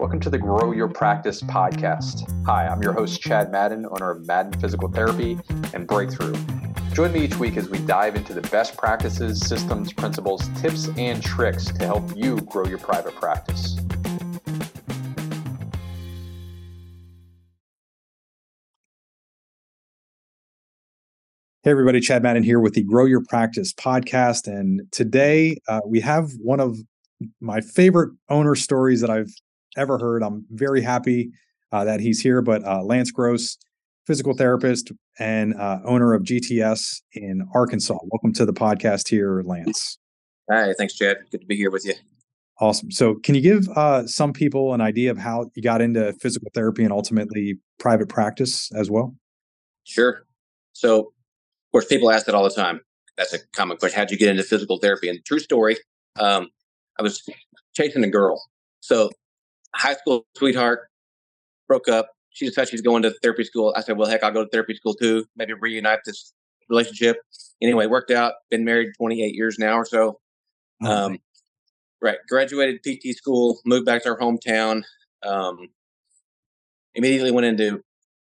Welcome to the Grow Your Practice podcast. Hi, I'm your host, Chad Madden, owner of Madden Physical Therapy and Breakthrough. Join me each week as we dive into the best practices, systems, principles, tips, and tricks to help you grow your private practice. Hey, everybody, Chad Madden here with the Grow Your Practice podcast. And today uh, we have one of my favorite owner stories that I've ever heard. I'm very happy uh, that he's here, but uh, Lance Gross, physical therapist and uh, owner of GTS in Arkansas. Welcome to the podcast here, Lance. Hi, thanks, Chad. Good to be here with you. Awesome. So, can you give uh, some people an idea of how you got into physical therapy and ultimately private practice as well? Sure. So, of course, people ask that all the time. That's a common question. How'd you get into physical therapy? And true story, um, I was chasing a girl. So, high school sweetheart broke up. She decided she's going to therapy school. I said, well, heck, I'll go to therapy school too. Maybe reunite this relationship. Anyway, worked out. Been married 28 years now or so. Um, right. Graduated PT school, moved back to our hometown. Um, immediately went into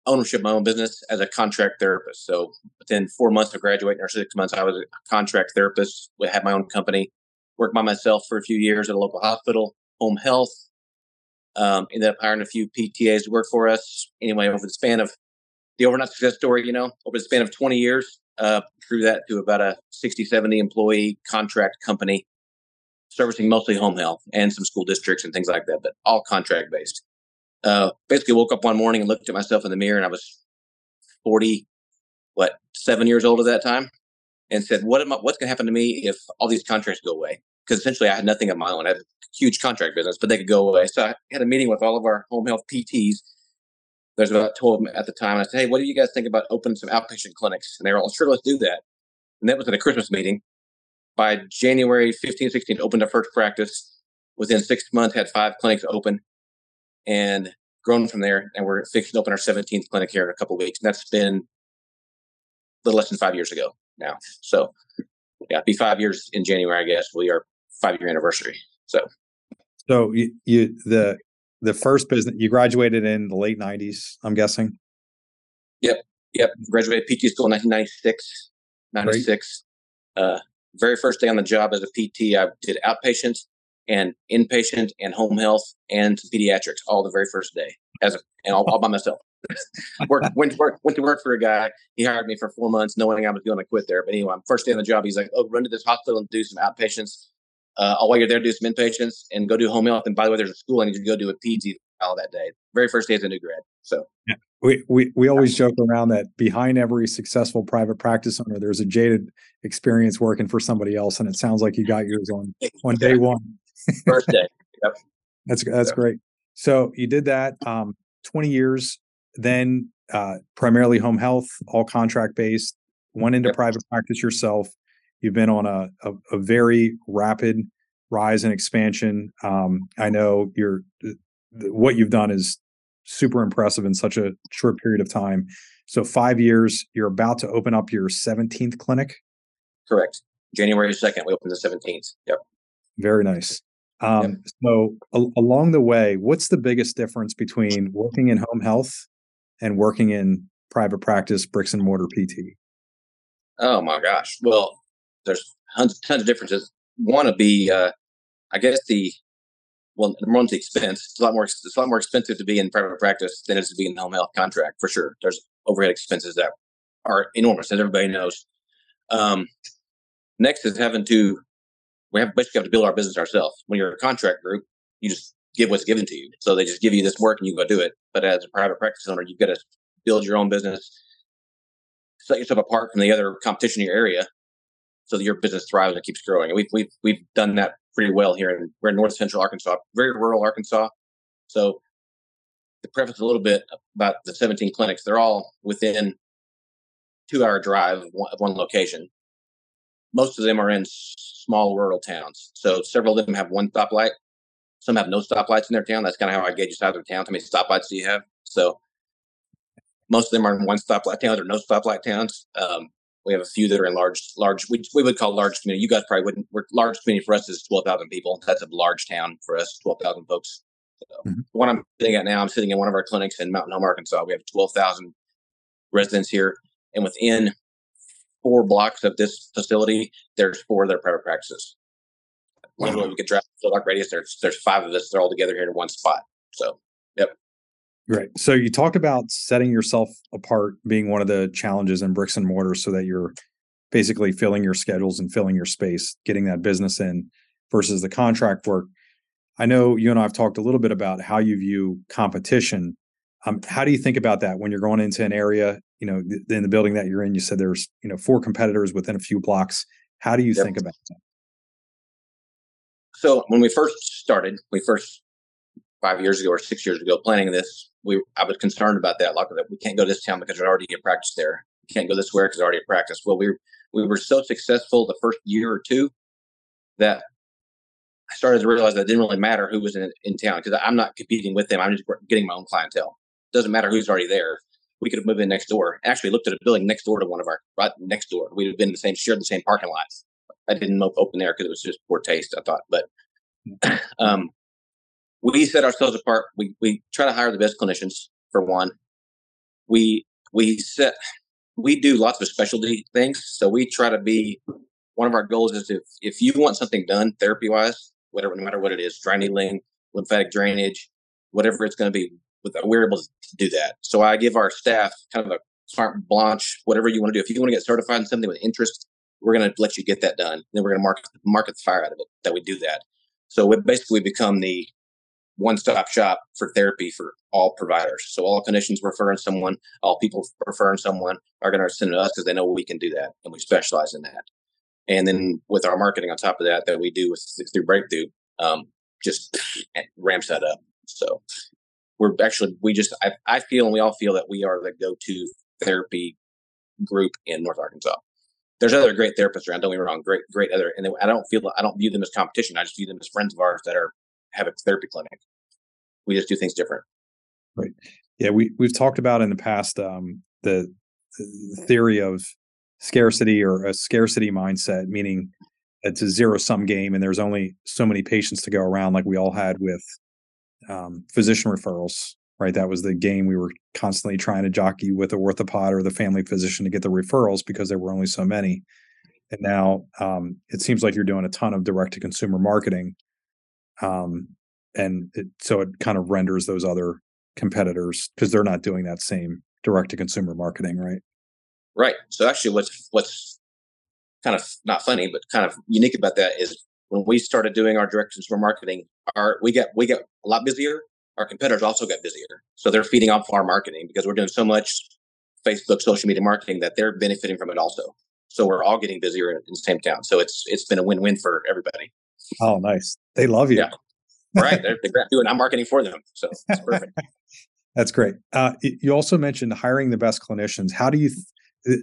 ownership of my own business as a contract therapist. So within four months of graduating or six months, I was a contract therapist. We had my own company, worked by myself for a few years at a local hospital, home health. Um, ended up hiring a few PTAs to work for us. Anyway, over the span of the overnight success story, you know, over the span of 20 years, uh, grew that to about a 60, 70 employee contract company servicing mostly home health and some school districts and things like that, but all contract based uh, basically woke up one morning and looked at myself in the mirror and I was 40, what, seven years old at that time and said, what am I, what's going to happen to me if all these contracts go away? Because essentially I had nothing of my own. I had a huge contract business, but they could go away. So I had a meeting with all of our home health PTs. There's about 12 of them at the time. And I said, Hey, what do you guys think about opening some outpatient clinics? And they were all, sure, let's do that. And that was at a Christmas meeting. By January 15, 16, opened our first practice. Within six months, had five clinics open and grown from there. And we're fixing to open our 17th clinic here in a couple weeks. And that's been a little less than five years ago now. So, yeah, be five years in January, I guess. We are five year anniversary. So, so you, you the the first business you graduated in the late 90s, I'm guessing. Yep, yep. Graduated PT school in 1996, 96. Uh, very first day on the job as a PT, I did outpatient and inpatient and home health and pediatrics all the very first day as a, and all, all by myself. work, went to work went to work for a guy. He hired me for four months, knowing I was going to quit there. But anyway, first day on the job, he's like, "Oh, run to this hospital and do some outpatients. Uh, while you're there, do some inpatients and go do home health. And by the way, there's a school I need to go do a PEDS all that day. Very first day as a new grad. So yeah. we, we we always joke around that behind every successful private practice owner, there's a jaded experience working for somebody else, and it sounds like you got yours on on day one. First day. Yep. That's that's yep. great. So you did that um, 20 years, then uh, primarily home health, all contract based. Went into yep. private practice yourself. You've been on a, a, a very rapid rise and expansion. Um, I know you're what you've done is super impressive in such a short period of time. So five years, you're about to open up your 17th clinic. Correct. January 2nd, we open the 17th. Yep. Very nice. Um, yep. So, a- along the way, what's the biggest difference between working in home health and working in private practice, bricks and mortar PT? Oh my gosh! Well, there's tons, tons of differences. One to be, uh, I guess the well, one's the expense. It's a lot more. It's a lot more expensive to be in private practice than it is to be in the home health contract for sure. There's overhead expenses that are enormous, as everybody knows. Um, next is having to we have basically have to build our business ourselves. When you're a contract group, you just give what's given to you. So they just give you this work and you go do it. But as a private practice owner, you've got to build your own business, set yourself apart from the other competition in your area, so your business thrives and keeps growing. And we've we've we've done that pretty well here. And we're in North Central Arkansas, very rural Arkansas. So to preface a little bit about the 17 clinics, they're all within two hour drive of one, of one location. Most of them are in small rural towns. So several of them have one stoplight. Some have no stoplights in their town. That's kind of how I gauge the size of the town. How many stoplights do you have? So most of them are in one stoplight towns or no stoplight towns. Um, we have a few that are in large, large. We, we would call large community. You guys probably wouldn't. We're large community for us is twelve thousand people. That's a large town for us, twelve thousand folks. So mm-hmm. What I'm sitting at now, I'm sitting in one of our clinics in Mountain Home, Arkansas. We have 12,000 residents here, and within four blocks of this facility, there's four of their private practices. Wow. Literally, we could drive the block radius. There's there's five of us. They're all together here in one spot. So. Great. So you talked about setting yourself apart being one of the challenges in bricks and mortar, so that you're basically filling your schedules and filling your space, getting that business in versus the contract work. I know you and I have talked a little bit about how you view competition. Um, how do you think about that when you're going into an area? You know, th- in the building that you're in, you said there's you know four competitors within a few blocks. How do you yep. think about that? So when we first started, we first five years ago or six years ago planning this, we I was concerned about that. Like that we can't go to this town because there's already a practice there. We can't go this where because there's already a practice. Well, we we were so successful the first year or two that I started to realize that it didn't really matter who was in, in town because I'm not competing with them. I'm just getting my own clientele. It doesn't matter who's already there. We could have moved in next door. Actually, looked at a building next door to one of our right next door. We'd have been in the same shared the same parking lots. I didn't open there because it was just poor taste. I thought, but um, we set ourselves apart. We we try to hire the best clinicians for one. We we set we do lots of specialty things. So we try to be one of our goals is if if you want something done therapy wise, whatever, no matter what it is, dry needling, lymphatic drainage, whatever it's going to be, we're able to do that. So I give our staff kind of a smart blanche, whatever you want to do. If you want to get certified in something with interest, we're going to let you get that done. Then we're going to market market the fire out of it that we do that. So we basically become the one stop shop for therapy for all providers. So all clinicians referring someone, all people referring someone are going to send it to us because they know we can do that and we specialize in that. And then with our marketing on top of that, that we do with Through Breakthrough, um, just ramps that up. So we're actually, we just, I, I feel and we all feel that we are the go to therapy group in North Arkansas. There's other great therapists around. Don't get me wrong, great, great other, and I don't feel I don't view them as competition. I just view them as friends of ours that are have a therapy clinic. We just do things different. Right. Yeah, we we've talked about in the past um, the, the theory of scarcity or a scarcity mindset, meaning it's a zero sum game and there's only so many patients to go around, like we all had with um, physician referrals. Right, that was the game we were constantly trying to jockey with the orthopod or the family physician to get the referrals because there were only so many. And now um, it seems like you're doing a ton of direct to consumer marketing um, and it, so it kind of renders those other competitors because they're not doing that same direct to consumer marketing, right? Right. So actually, what's what's kind of not funny, but kind of unique about that is when we started doing our direct to consumer marketing, our we get we get a lot busier. Our competitors also got busier, so they're feeding off our marketing because we're doing so much Facebook, social media marketing that they're benefiting from it also. So we're all getting busier in the same town. So it's it's been a win win for everybody. Oh, nice. They love you. Yeah. right. They're, they're doing. I'm marketing for them. So it's perfect. That's great. Uh, you also mentioned hiring the best clinicians. How do you? Th-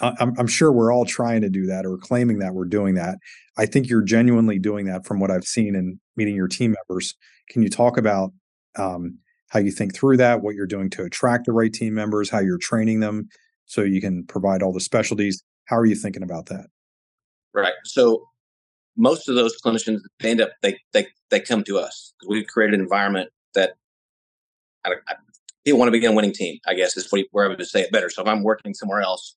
I'm, I'm, sure we're all trying to do that or claiming that we're doing that. I think you're genuinely doing that from what I've seen and meeting your team members. Can you talk about um, how you think through that, what you're doing to attract the right team members, how you're training them so you can provide all the specialties? How are you thinking about that? Right. So most of those clinicians they end up they they they come to us because we've created an environment that I, I, people want to be a winning team. I guess is what where I would say it better. So if I'm working somewhere else,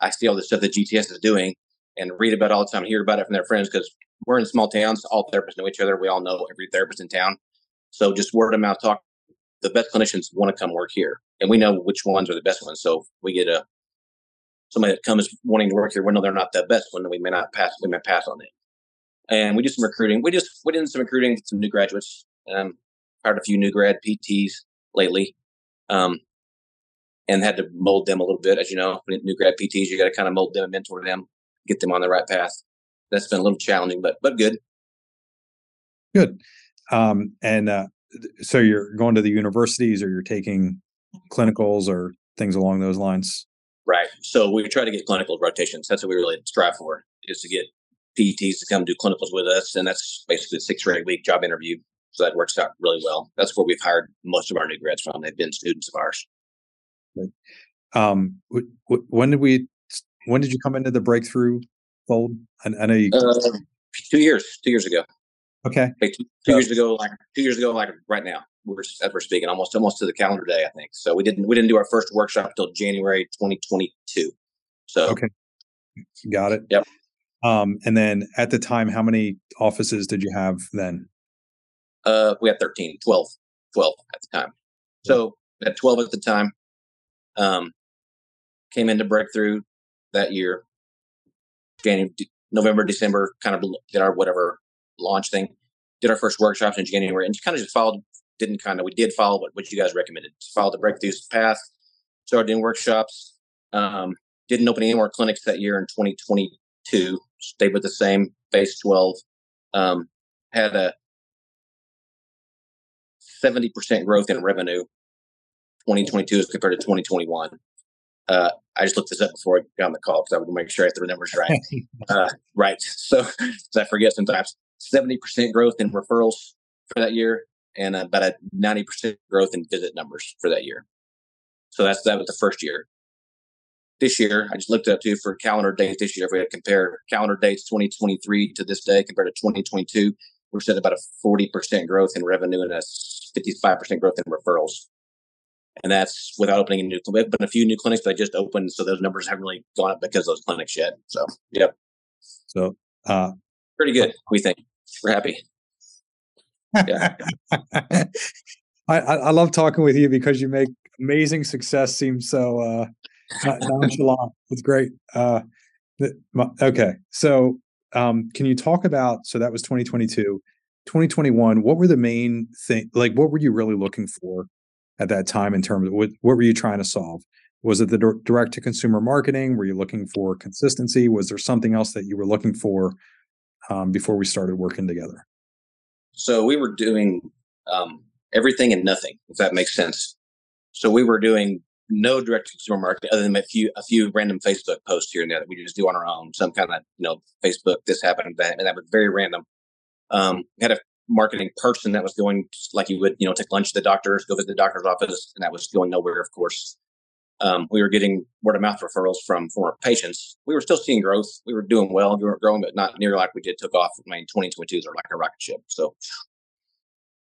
I see all the stuff that GTS is doing and read about all the time, hear about it from their friends because we're in small towns. All therapists know each other. We all know every therapist in town. So just word of mouth talk. The best clinicians want to come work here, and we know which ones are the best ones. So we get a somebody that comes wanting to work here. We know they're not the best one. We may not pass. We may pass on it and we do some recruiting. We just we did some recruiting, some new graduates. Um, hired a few new grad PTs lately, um, and had to mold them a little bit. As you know, new grad PTs, you got to kind of mold them and mentor them, get them on the right path. That's been a little challenging, but but good. Good. Um, and uh, so you're going to the universities, or you're taking clinicals, or things along those lines. Right. So we try to get clinical rotations. That's what we really strive for, is to get PTs to come do clinicals with us, and that's basically a six or eight week job interview. So that works out really well. That's where we've hired most of our new grads from. They've been students of ours. Um, when did we? When did you come into the breakthrough fold? I, I know you. Uh, two years. Two years ago. Okay. Like two, two years ago, like two years ago, like right now, we're as we're speaking, almost almost to the calendar day, I think. So we didn't we didn't do our first workshop until January 2022. So Okay. Got it. Yep. Um, and then at the time, how many offices did you have then? uh, we had 13, 12, 12 at the time. So we had 12 at the time. Um, came into breakthrough that year, January, November, December, kind of did our whatever launch thing. Did our first workshops in January and just kind of just followed, didn't kind of, we did follow what, what you guys recommended. Just followed the breakthroughs path, started doing workshops. Um, didn't open any more clinics that year in 2022. Stayed with the same base 12. Um, had a 70% growth in revenue 2022 as compared to 2021. Uh, I just looked this up before I got on the call because I would make sure I had the numbers right. uh, right. So, so I forget sometimes 70% growth in referrals for that year and about a 90% growth in visit numbers for that year. So that's that was the first year. This year, I just looked up too for calendar dates this year. If we had to compare calendar dates 2023 to this day compared to 2022, we're set about a 40% growth in revenue and a 55% growth in referrals. And that's without opening a new clinic, but a few new clinics that I just opened. So those numbers haven't really gone up because of those clinics yet. So, yep. So, uh, pretty good, we think. We're happy. Yeah. I, I love talking with you because you make amazing success seem so uh, nonchalant. It's great. Uh, okay. So, um, can you talk about so that was 2022 2021 what were the main thing like what were you really looking for at that time in terms of what, what were you trying to solve was it the direct to consumer marketing were you looking for consistency was there something else that you were looking for um, before we started working together so we were doing um, everything and nothing if that makes sense so we were doing no direct to consumer marketing other than a few a few random Facebook posts here and there that we just do on our own. Some kind of you know Facebook this happened that and that was very random. Um, we had a marketing person that was going like you would you know take lunch at the doctor's, go visit the doctor's office, and that was going nowhere. Of course, um, we were getting word of mouth referrals from former patients. We were still seeing growth. We were doing well. We were growing, but not near like we did. Took off. I mean, 2022 are like a rocket ship. So,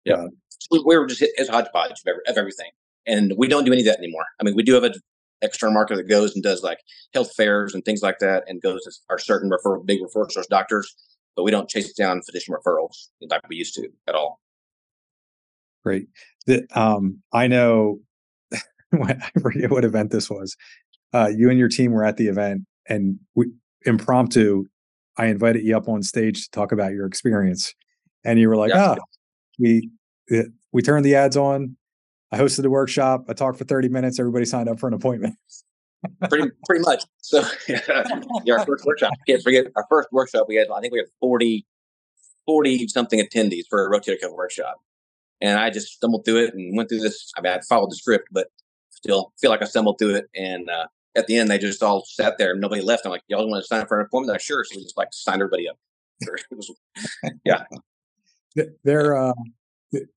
yeah, we, we were just it's a hodgepodge of, every, of everything and we don't do any of that anymore. I mean, we do have an external marketer that goes and does like health fairs and things like that, and goes to our certain referral big referral source doctors, but we don't chase down physician referrals like we used to at all. Great. The, um, I know. I forget what event this was. Uh, you and your team were at the event, and we, impromptu, I invited you up on stage to talk about your experience, and you were like, "Ah, we we turned the ads on. I hosted a workshop. I talked for 30 minutes. Everybody signed up for an appointment. pretty pretty much. So yeah, our first workshop. Can't forget our first workshop. We had I think we had 40, 40 something attendees for a rotator cuff workshop, and I just stumbled through it and went through this. I mean, I followed the script, but still feel like I stumbled through it. And uh, at the end, they just all sat there and nobody left. I'm like, y'all want to sign up for an appointment? I'm Like, sure. So we just like signed everybody up. It was, yeah. They're uh,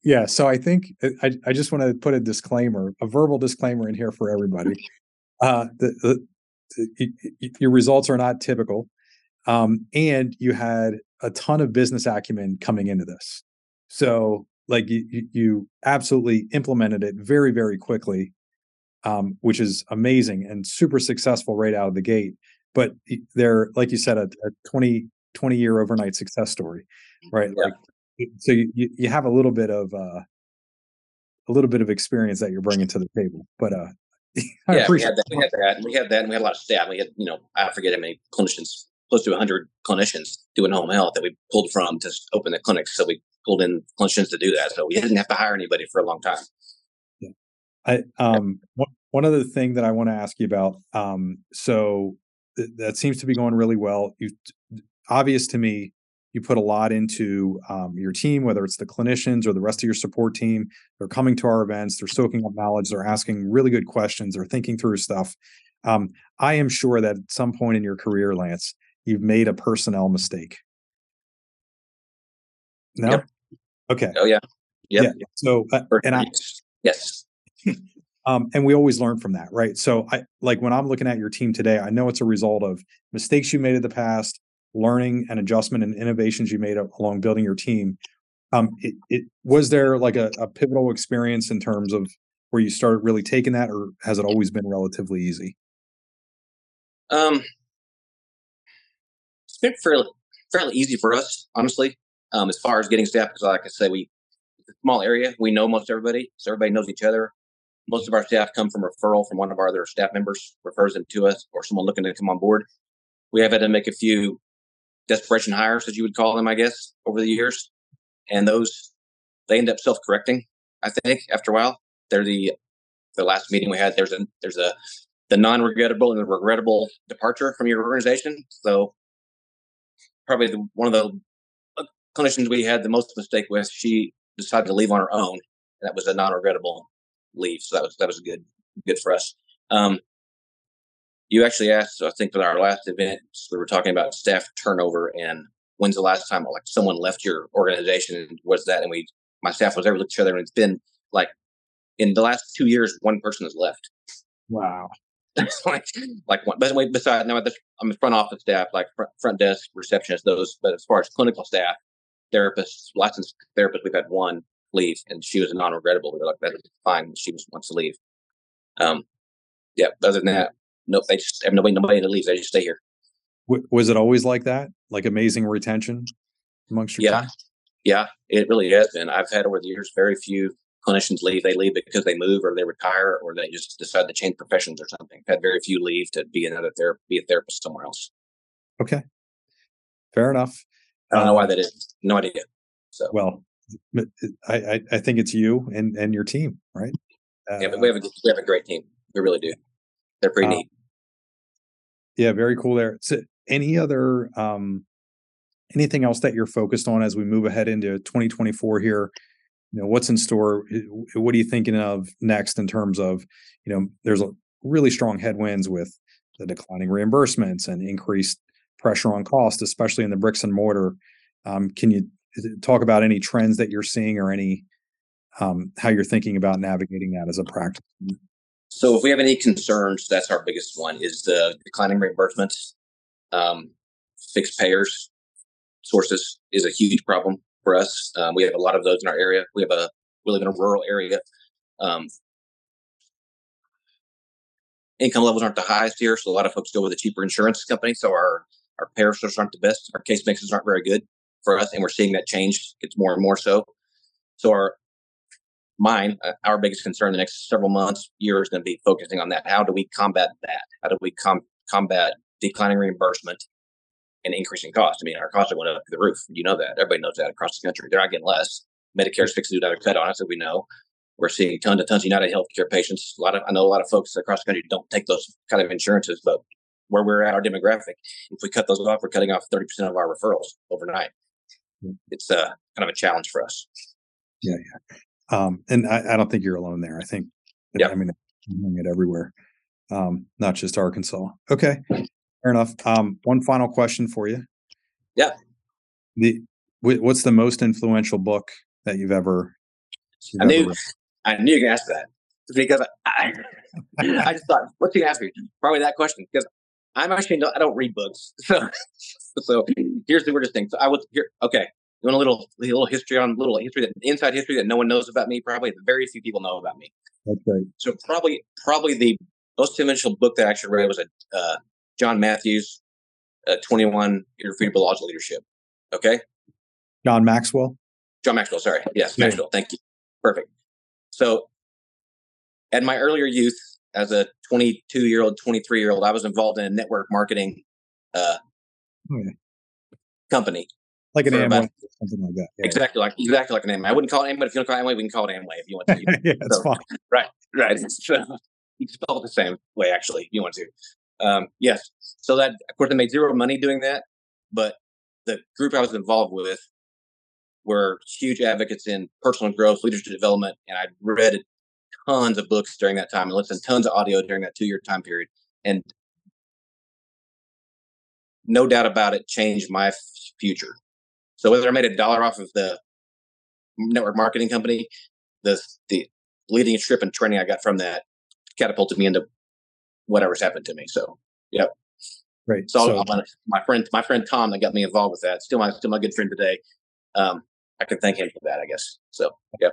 yeah so i think uh, i, I just want to put a disclaimer a verbal disclaimer in here for everybody. Uh the, the, the, your results are not typical um and you had a ton of business acumen coming into this. So like you you absolutely implemented it very very quickly um which is amazing and super successful right out of the gate. But they're like you said a, a 20 20 year overnight success story right? Yeah. like so you, you have a little bit of uh a little bit of experience that you're bringing to the table but uh yeah we had, that, we had that and we had that and we had a lot of staff. We had you know i forget how many clinicians close to 100 clinicians doing home health that we pulled from to open the clinics so we pulled in clinicians to do that so we didn't have to hire anybody for a long time. Yeah. I um one, one other thing that i want to ask you about um so th- that seems to be going really well. You obvious to me you put a lot into um, your team, whether it's the clinicians or the rest of your support team. They're coming to our events, they're soaking up knowledge, they're asking really good questions, they're thinking through stuff. Um, I am sure that at some point in your career, Lance, you've made a personnel mistake. No. Yep. Okay. Oh yeah. Yep. Yeah. So, uh, and I, yes. um, and we always learn from that, right? So, I like when I'm looking at your team today, I know it's a result of mistakes you made in the past, learning and adjustment and innovations you made along building your team. Um, it, it was there like a, a pivotal experience in terms of where you started really taking that, or has it always been relatively easy? Um, it's been fairly fairly easy for us, honestly. Um, as far as getting staff, because like I say, we it's a small area. We know most everybody, so everybody knows each other. Most of our staff come from referral from one of our other staff members, refers them to us, or someone looking to come on board. We have had to make a few desperation hires, as you would call them, I guess, over the years, and those they end up self correcting. I think after a while, they're the the last meeting we had. There's a there's a the non regrettable and the regrettable departure from your organization. So probably the, one of the uh, clinicians we had the most mistake with, she decided to leave on her own. And that was a non regrettable leave. So that was that was good good for us. Um, you actually asked, I think, for our last event, we were talking about staff turnover and when's the last time like someone left your organization was that? And we, my staff was ever looked each other and it's been like in the last two years, one person has left. Wow. like, like one, but besides, now I'm a front office staff, like front, front desk, receptionist, those, but as far as clinical staff, therapists, licensed therapists, we've had one leave and she was a non-regrettable. We were like, that's fine. She just wants to leave. Um, yeah. Other than that, nope. They just have nobody, nobody to leave. They just stay here. Was it always like that? Like amazing retention amongst your yeah, team? yeah. It really has been. I've had over the years very few clinicians leave. They leave because they move or they retire or they just decide to change professions or something. I've had very few leave to be another therapist, be a therapist somewhere else. Okay, fair enough. I don't know why um, that is. No idea. So well, I, I think it's you and and your team, right? Uh, yeah, but we have a we have a great team. We really do. They're pretty uh, neat. Yeah, very cool. There. So, any other um, anything else that you're focused on as we move ahead into 2024 here? You know, what's in store? What are you thinking of next in terms of, you know, there's a really strong headwinds with the declining reimbursements and increased pressure on cost, especially in the bricks and mortar. Um, can you talk about any trends that you're seeing or any um, how you're thinking about navigating that as a practice? So, if we have any concerns, that's our biggest one: is the declining reimbursements. Um, fixed payers sources is a huge problem for us. Um, we have a lot of those in our area. We have a we live in a rural area. Um, income levels aren't the highest here, so a lot of folks go with a cheaper insurance company. So our our payer sources aren't the best. Our case mixes aren't very good for us, and we're seeing that change. It's more and more so. So our mine, uh, our biggest concern the next several months, year is going to be focusing on that. How do we combat that? How do we com- combat declining reimbursement and increasing costs. I mean, our costs are going up to the roof. You know that. Everybody knows that across the country. They're not getting less. Medicare's fixing to do another cut on us, so we know. We're seeing tons and tons of United Healthcare patients. A lot of I know a lot of folks across the country don't take those kind of insurances, but where we're at, our demographic, if we cut those off, we're cutting off 30% of our referrals overnight. Hmm. It's uh, kind of a challenge for us. Yeah, yeah. Um, and I, I, don't think you're alone there. I think, yeah. I mean, it everywhere, um, not just Arkansas. Okay. Fair enough. Um, one final question for you. Yeah. The what's the most influential book that you've ever? You've I knew. Ever I knew you could ask that because I, I just thought, what's he ask me? Probably that question because I'm actually no, I don't read books, so so here's the weirdest thing. So I was here. Okay, you want a little a little history on little history that inside history that no one knows about me. Probably very few people know about me. That's right. So probably probably the most influential book that I actually read was a uh, John Matthews, uh, 21 Irrefutable Laws of Leadership. Okay. John Maxwell. John Maxwell. Sorry. Yes, yeah. Maxwell. Thank you. Perfect. So, at my earlier youth, as a 22 year old, 23 year old, I was involved in a network marketing uh, okay. Oh, company. Like an Amway, about, something like that. Yeah. Exactly like exactly like an Amway. I wouldn't call it Amway, but if you want to call it Amway, we can call it Amway if you want to. yeah, that's so, fine. Right, right. So, you can spell it the same way, actually, if you want to. Um, yes. So that, of course, I made zero money doing that, but the group I was involved with were huge advocates in personal growth, leadership development, and I read tons of books during that time and listened to tons of audio during that two year time period. And no doubt about it, changed my future. So whether I made a dollar off of the network marketing company, the the leading trip and training I got from that catapulted me into whatever's happened to me. So, yep. Right. So, so gonna, my friend, my friend Tom, that got me involved with that. Still my, still my good friend today. Um, I can thank him for that, I guess. So, yeah.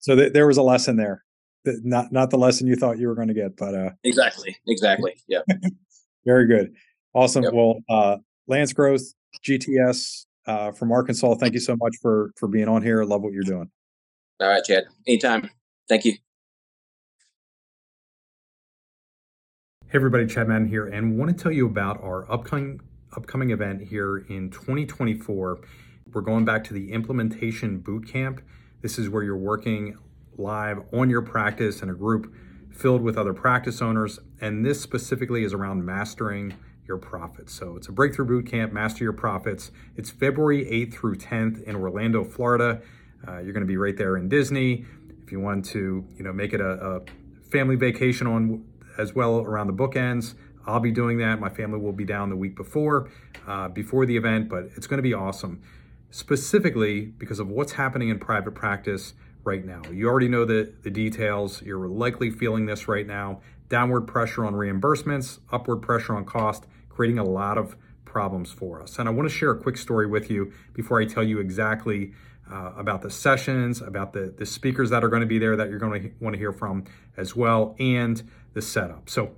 So th- there was a lesson there. Not not the lesson you thought you were going to get, but uh, exactly, exactly. Yeah. very good. Awesome. Yep. Well, uh, Lance Gross, GTS uh, from Arkansas. Thank you so much for for being on here. Love what you're doing. All right, Chad. Anytime. Thank you. Hey everybody, Chad Madden here, and want to tell you about our upcoming upcoming event here in 2024. We're going back to the implementation boot camp. This is where you're working live on your practice in a group filled with other practice owners, and this specifically is around mastering your profits. So it's a breakthrough boot camp, master your profits. It's February 8th through 10th in Orlando, Florida. Uh, you're going to be right there in Disney. If you want to, you know, make it a, a family vacation on as well around the bookends. I'll be doing that. My family will be down the week before, uh, before the event, but it's going to be awesome. Specifically because of what's happening in private practice right now. You already know the, the details. You're likely feeling this right now. Downward pressure on reimbursements, upward pressure on cost, creating a lot of problems for us. And I want to share a quick story with you before I tell you exactly uh, about the sessions, about the, the speakers that are going to be there that you're going to want to hear from as well, and the setup. So,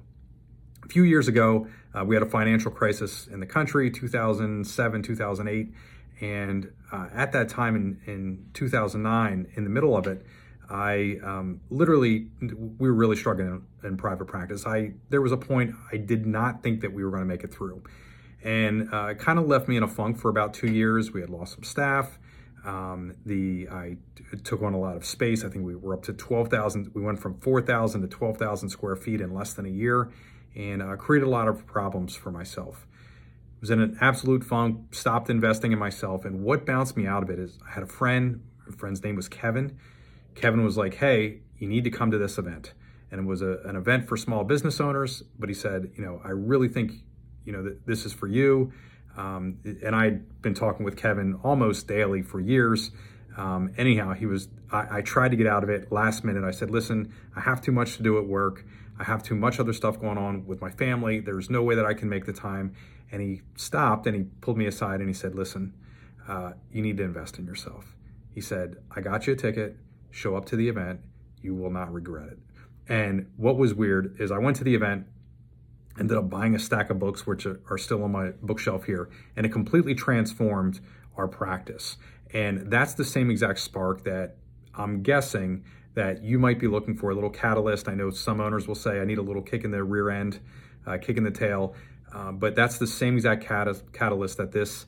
a few years ago, uh, we had a financial crisis in the country, 2007, 2008. And uh, at that time in, in 2009, in the middle of it, I um, literally, we were really struggling in, in, private practice. I There was a point I did not think that we were going to make it through. And uh, it kind of left me in a funk for about two years. We had lost some staff. Um, the I took on a lot of space. I think we were up to 12,000. We went from 4,000 to 12,000 square feet in less than a year and uh, created a lot of problems for myself. I was in an absolute funk, stopped investing in myself. And what bounced me out of it is I had a friend, a friend's name was Kevin. Kevin was like, hey, you need to come to this event. And it was a, an event for small business owners. But he said, you know, I really think, you know, that this is for you. Um, and I'd been talking with Kevin almost daily for years. Um, anyhow, he was, I, I, tried to get out of it last minute. I said, listen, I have too much to do at work. I have too much other stuff going on with my family. There's no way that I can make the time. And he stopped and he pulled me aside and he said, listen, uh, you need to invest in yourself. He said, I got you a ticket, show up to the event. You will not regret it. And what was weird is I went to the event ended up buying a stack of books which are still on my bookshelf here and it completely transformed our practice and that's the same exact spark that i'm guessing that you might be looking for a little catalyst i know some owners will say i need a little kick in the rear end uh, kick in the tail uh, but that's the same exact cat- catalyst that this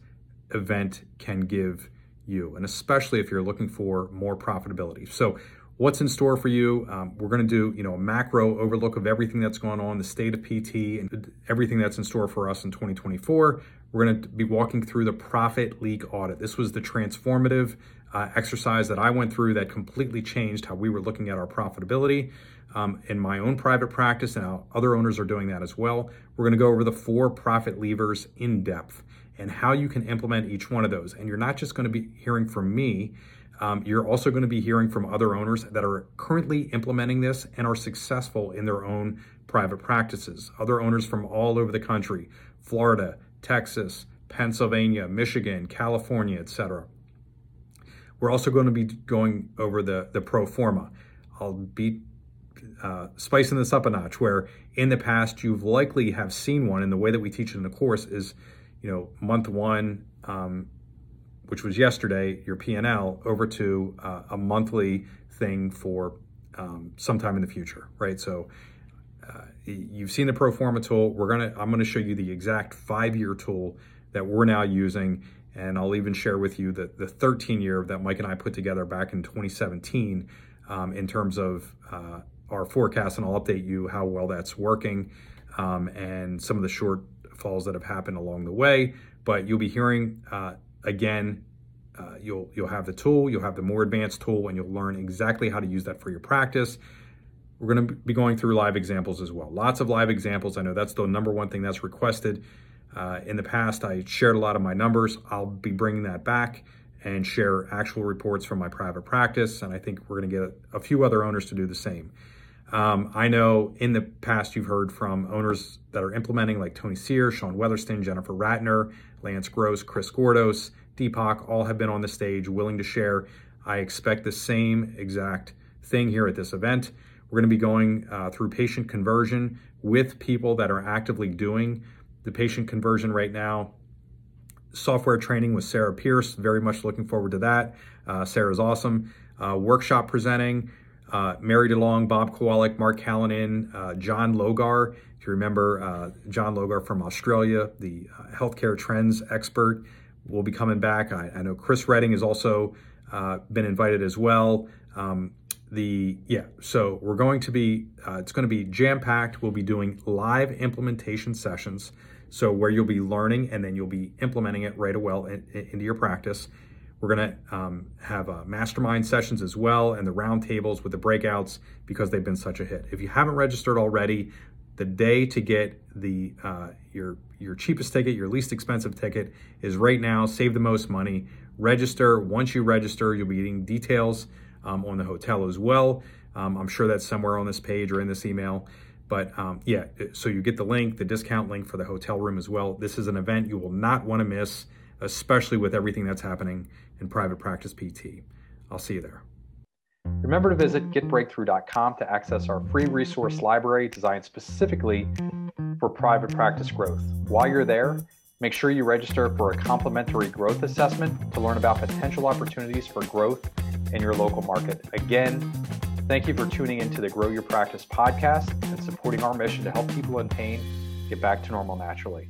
event can give you and especially if you're looking for more profitability so what's in store for you. Um, we're going to do, you know, a macro overlook of everything that's going on, the state of PT, and everything that's in store for us in 2024. We're going to be walking through the profit leak audit. This was the transformative uh, exercise that I went through that completely changed how we were looking at our profitability. Um, in my own private practice, and other owners are doing that as well. We're going to go over the four profit levers in depth and how you can implement each one of those. And you're not just going to be hearing from me um, you're also going to be hearing from other owners that are currently implementing this and are successful in their own private practices. Other owners from all over the country Florida, Texas, Pennsylvania, Michigan, California, etc. We're also going to be going over the, the pro forma. I'll be uh, spicing this up a notch where in the past you've likely have seen one and the way that we teach it in the course is you know month one um, which was yesterday, your P&L, over to uh, a monthly thing for um, sometime in the future, right? So uh, you've seen the pro forma tool. We're gonna, I'm gonna show you the exact five-year tool that we're now using, and I'll even share with you the, the 13 year that Mike and I put together back in 2017 um, in terms of uh, our forecast, and I'll update you how well that's working um, and some of the shortfalls that have happened along the way. But you'll be hearing uh, again, uh, you'll you'll have the tool, you'll have the more advanced tool, and you'll learn exactly how to use that for your practice. We're going to be going through live examples as well. Lots of live examples. I know that's the number one thing that's requested. Uh, in the past, I shared a lot of my numbers. I'll be bringing that back and share actual reports from my private practice, and I think we're going to get a, a few other owners to do the same. Um, I know in the past you've heard from owners that are implementing, like Tony Sear, Sean Weatherston, Jennifer Ratner, Lance Gross, Chris Gordos, Deepak, all have been on the stage willing to share. I expect the same exact thing here at this event. We're going to be going uh, through patient conversion with people that are actively doing the patient conversion right now. Software training with Sarah Pierce, very much looking forward to that. Uh, Sarah's awesome. Uh, workshop presenting uh, Mary DeLong, Bob Kowalik, Mark Callanan, uh, John Logar. If you remember, uh, John Logar from Australia, the uh, healthcare trends expert, will be coming back. I, I know Chris Redding has also uh, been invited as well. Um, the yeah, so we're going to be uh, it's going to be jam packed. We'll be doing live implementation sessions, so where you'll be learning and then you'll be implementing it right away in, in, into your practice. We're going to um, have uh, mastermind sessions as well and the roundtables with the breakouts because they've been such a hit. If you haven't registered already, the day to get the uh, your your cheapest ticket, your least expensive ticket is right now. Save the most money. Register. Once you register, you'll be getting details um, on the hotel as well. Um, I'm sure that's somewhere on this page or in this email. But um, yeah, so you get the link, the discount link for the hotel room as well. This is an event you will not want to miss especially with everything that's happening in private practice PT. I'll see you there. Remember to visit getbreakthrough.com to access our free resource library designed specifically for private practice growth. While you're there, make sure you register for a complimentary growth assessment to learn about potential opportunities for growth in your local market. Again, thank you for tuning into the Grow Your Practice podcast and supporting our mission to help people in pain get back to normal naturally.